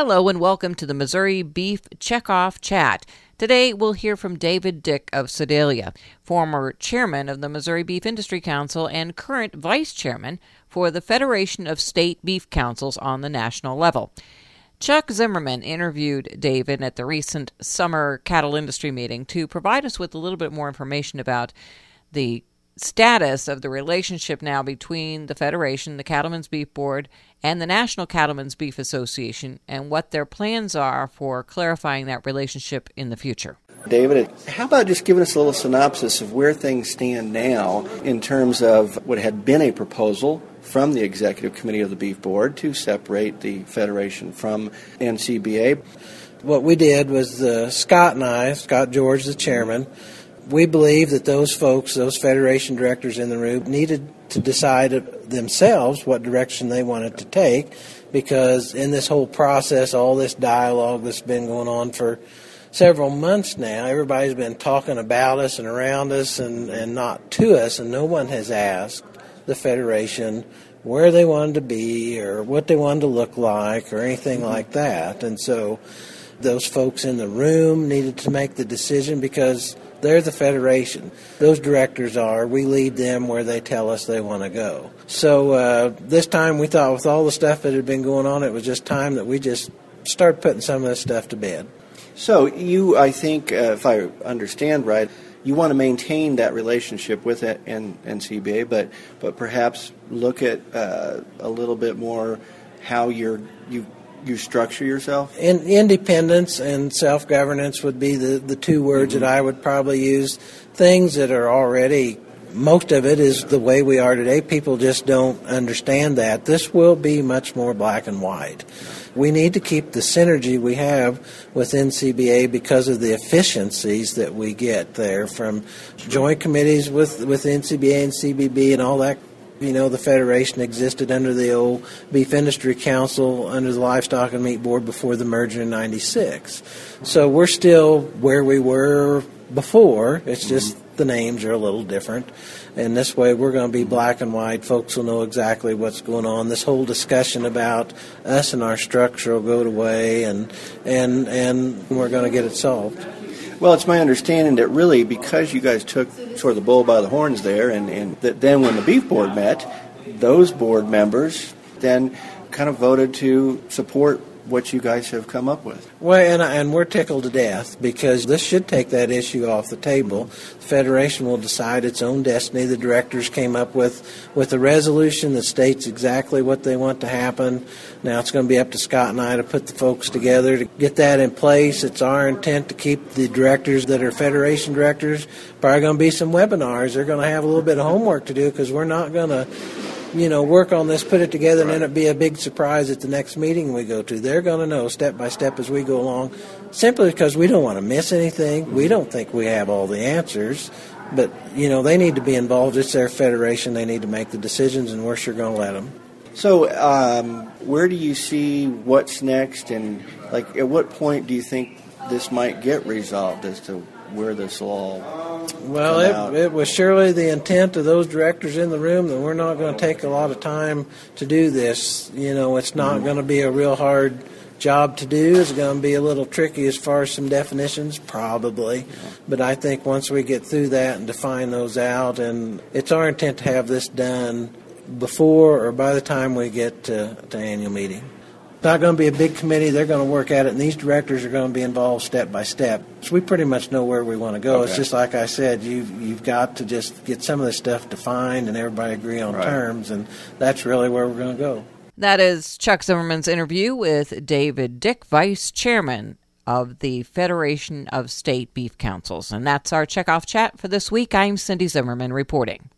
Hello and welcome to the Missouri Beef Checkoff Chat. Today we'll hear from David Dick of Sedalia, former chairman of the Missouri Beef Industry Council and current vice chairman for the Federation of State Beef Councils on the national level. Chuck Zimmerman interviewed David at the recent summer cattle industry meeting to provide us with a little bit more information about the status of the relationship now between the Federation, the Cattlemen's Beef Board, and the National Cattlemen's Beef Association, and what their plans are for clarifying that relationship in the future. David, how about just giving us a little synopsis of where things stand now in terms of what had been a proposal from the Executive Committee of the Beef Board to separate the Federation from NCBA? What we did was uh, Scott and I, Scott George, the chairman, we believe that those folks, those federation directors in the room, needed to decide themselves what direction they wanted to take because in this whole process, all this dialogue that's been going on for several months now, everybody's been talking about us and around us and, and not to us, and no one has asked the Federation where they wanted to be or what they wanted to look like or anything mm-hmm. like that. And so those folks in the room needed to make the decision because they're the Federation. Those directors are. We lead them where they tell us they want to go. So uh, this time we thought with all the stuff that had been going on, it was just time that we just start putting some of this stuff to bed. So you, I think, uh, if I understand right, you want to maintain that relationship with it and NCBA, but but perhaps look at uh, a little bit more how you're you you structure yourself? In, independence and self governance would be the, the two words mm-hmm. that I would probably use. Things that are already, most of it is the way we are today. People just don't understand that. This will be much more black and white. We need to keep the synergy we have with NCBA because of the efficiencies that we get there from joint committees with, with NCBA and CBB and all that you know, the Federation existed under the old Beef Industry Council, under the Livestock and Meat Board before the merger in 96. So we're still where we were before. It's just mm-hmm. the names are a little different. And this way we're going to be black and white. Folks will know exactly what's going on. This whole discussion about us and our structure will go away and, and, and we're going to get it solved. Well, it's my understanding that really because you guys took sort of the bull by the horns there, and, and that then when the beef board met, those board members then kind of voted to support what you guys have come up with. Well, and, and we're tickled to death because this should take that issue off the table. The Federation will decide its own destiny. The directors came up with, with a resolution that states exactly what they want to happen. Now it's going to be up to Scott and I to put the folks together to get that in place. It's our intent to keep the directors that are Federation directors. Probably going to be some webinars. They're going to have a little bit of homework to do because we're not going to you know, work on this, put it together, right. and then it be a big surprise at the next meeting we go to. They're going to know step by step as we go along, simply because we don't want to miss anything. We don't think we have all the answers, but you know, they need to be involved. It's their federation; they need to make the decisions, and we're sure going to let them. So, um, where do you see what's next, and like, at what point do you think this might get resolved as to where this all well, it, it, was surely the intent of those directors in the room that we're not going to take a lot of time to do this. You know, it's not mm-hmm. going to be a real hard job to do. It's going to be a little tricky as far as some definitions, probably. Yeah. But I think once we get through that and define those out, and it's our intent to have this done before or by the time we get to, to annual meeting not going to be a big committee. They're going to work at it, and these directors are going to be involved step by step. So we pretty much know where we want to go. Okay. It's just like I said, you you've got to just get some of this stuff defined and everybody agree on right. terms, and that's really where we're going to go. That is Chuck Zimmerman's interview with David Dick, Vice Chairman of the Federation of State Beef Councils. And that's our checkoff chat for this week. I'm Cindy Zimmerman reporting.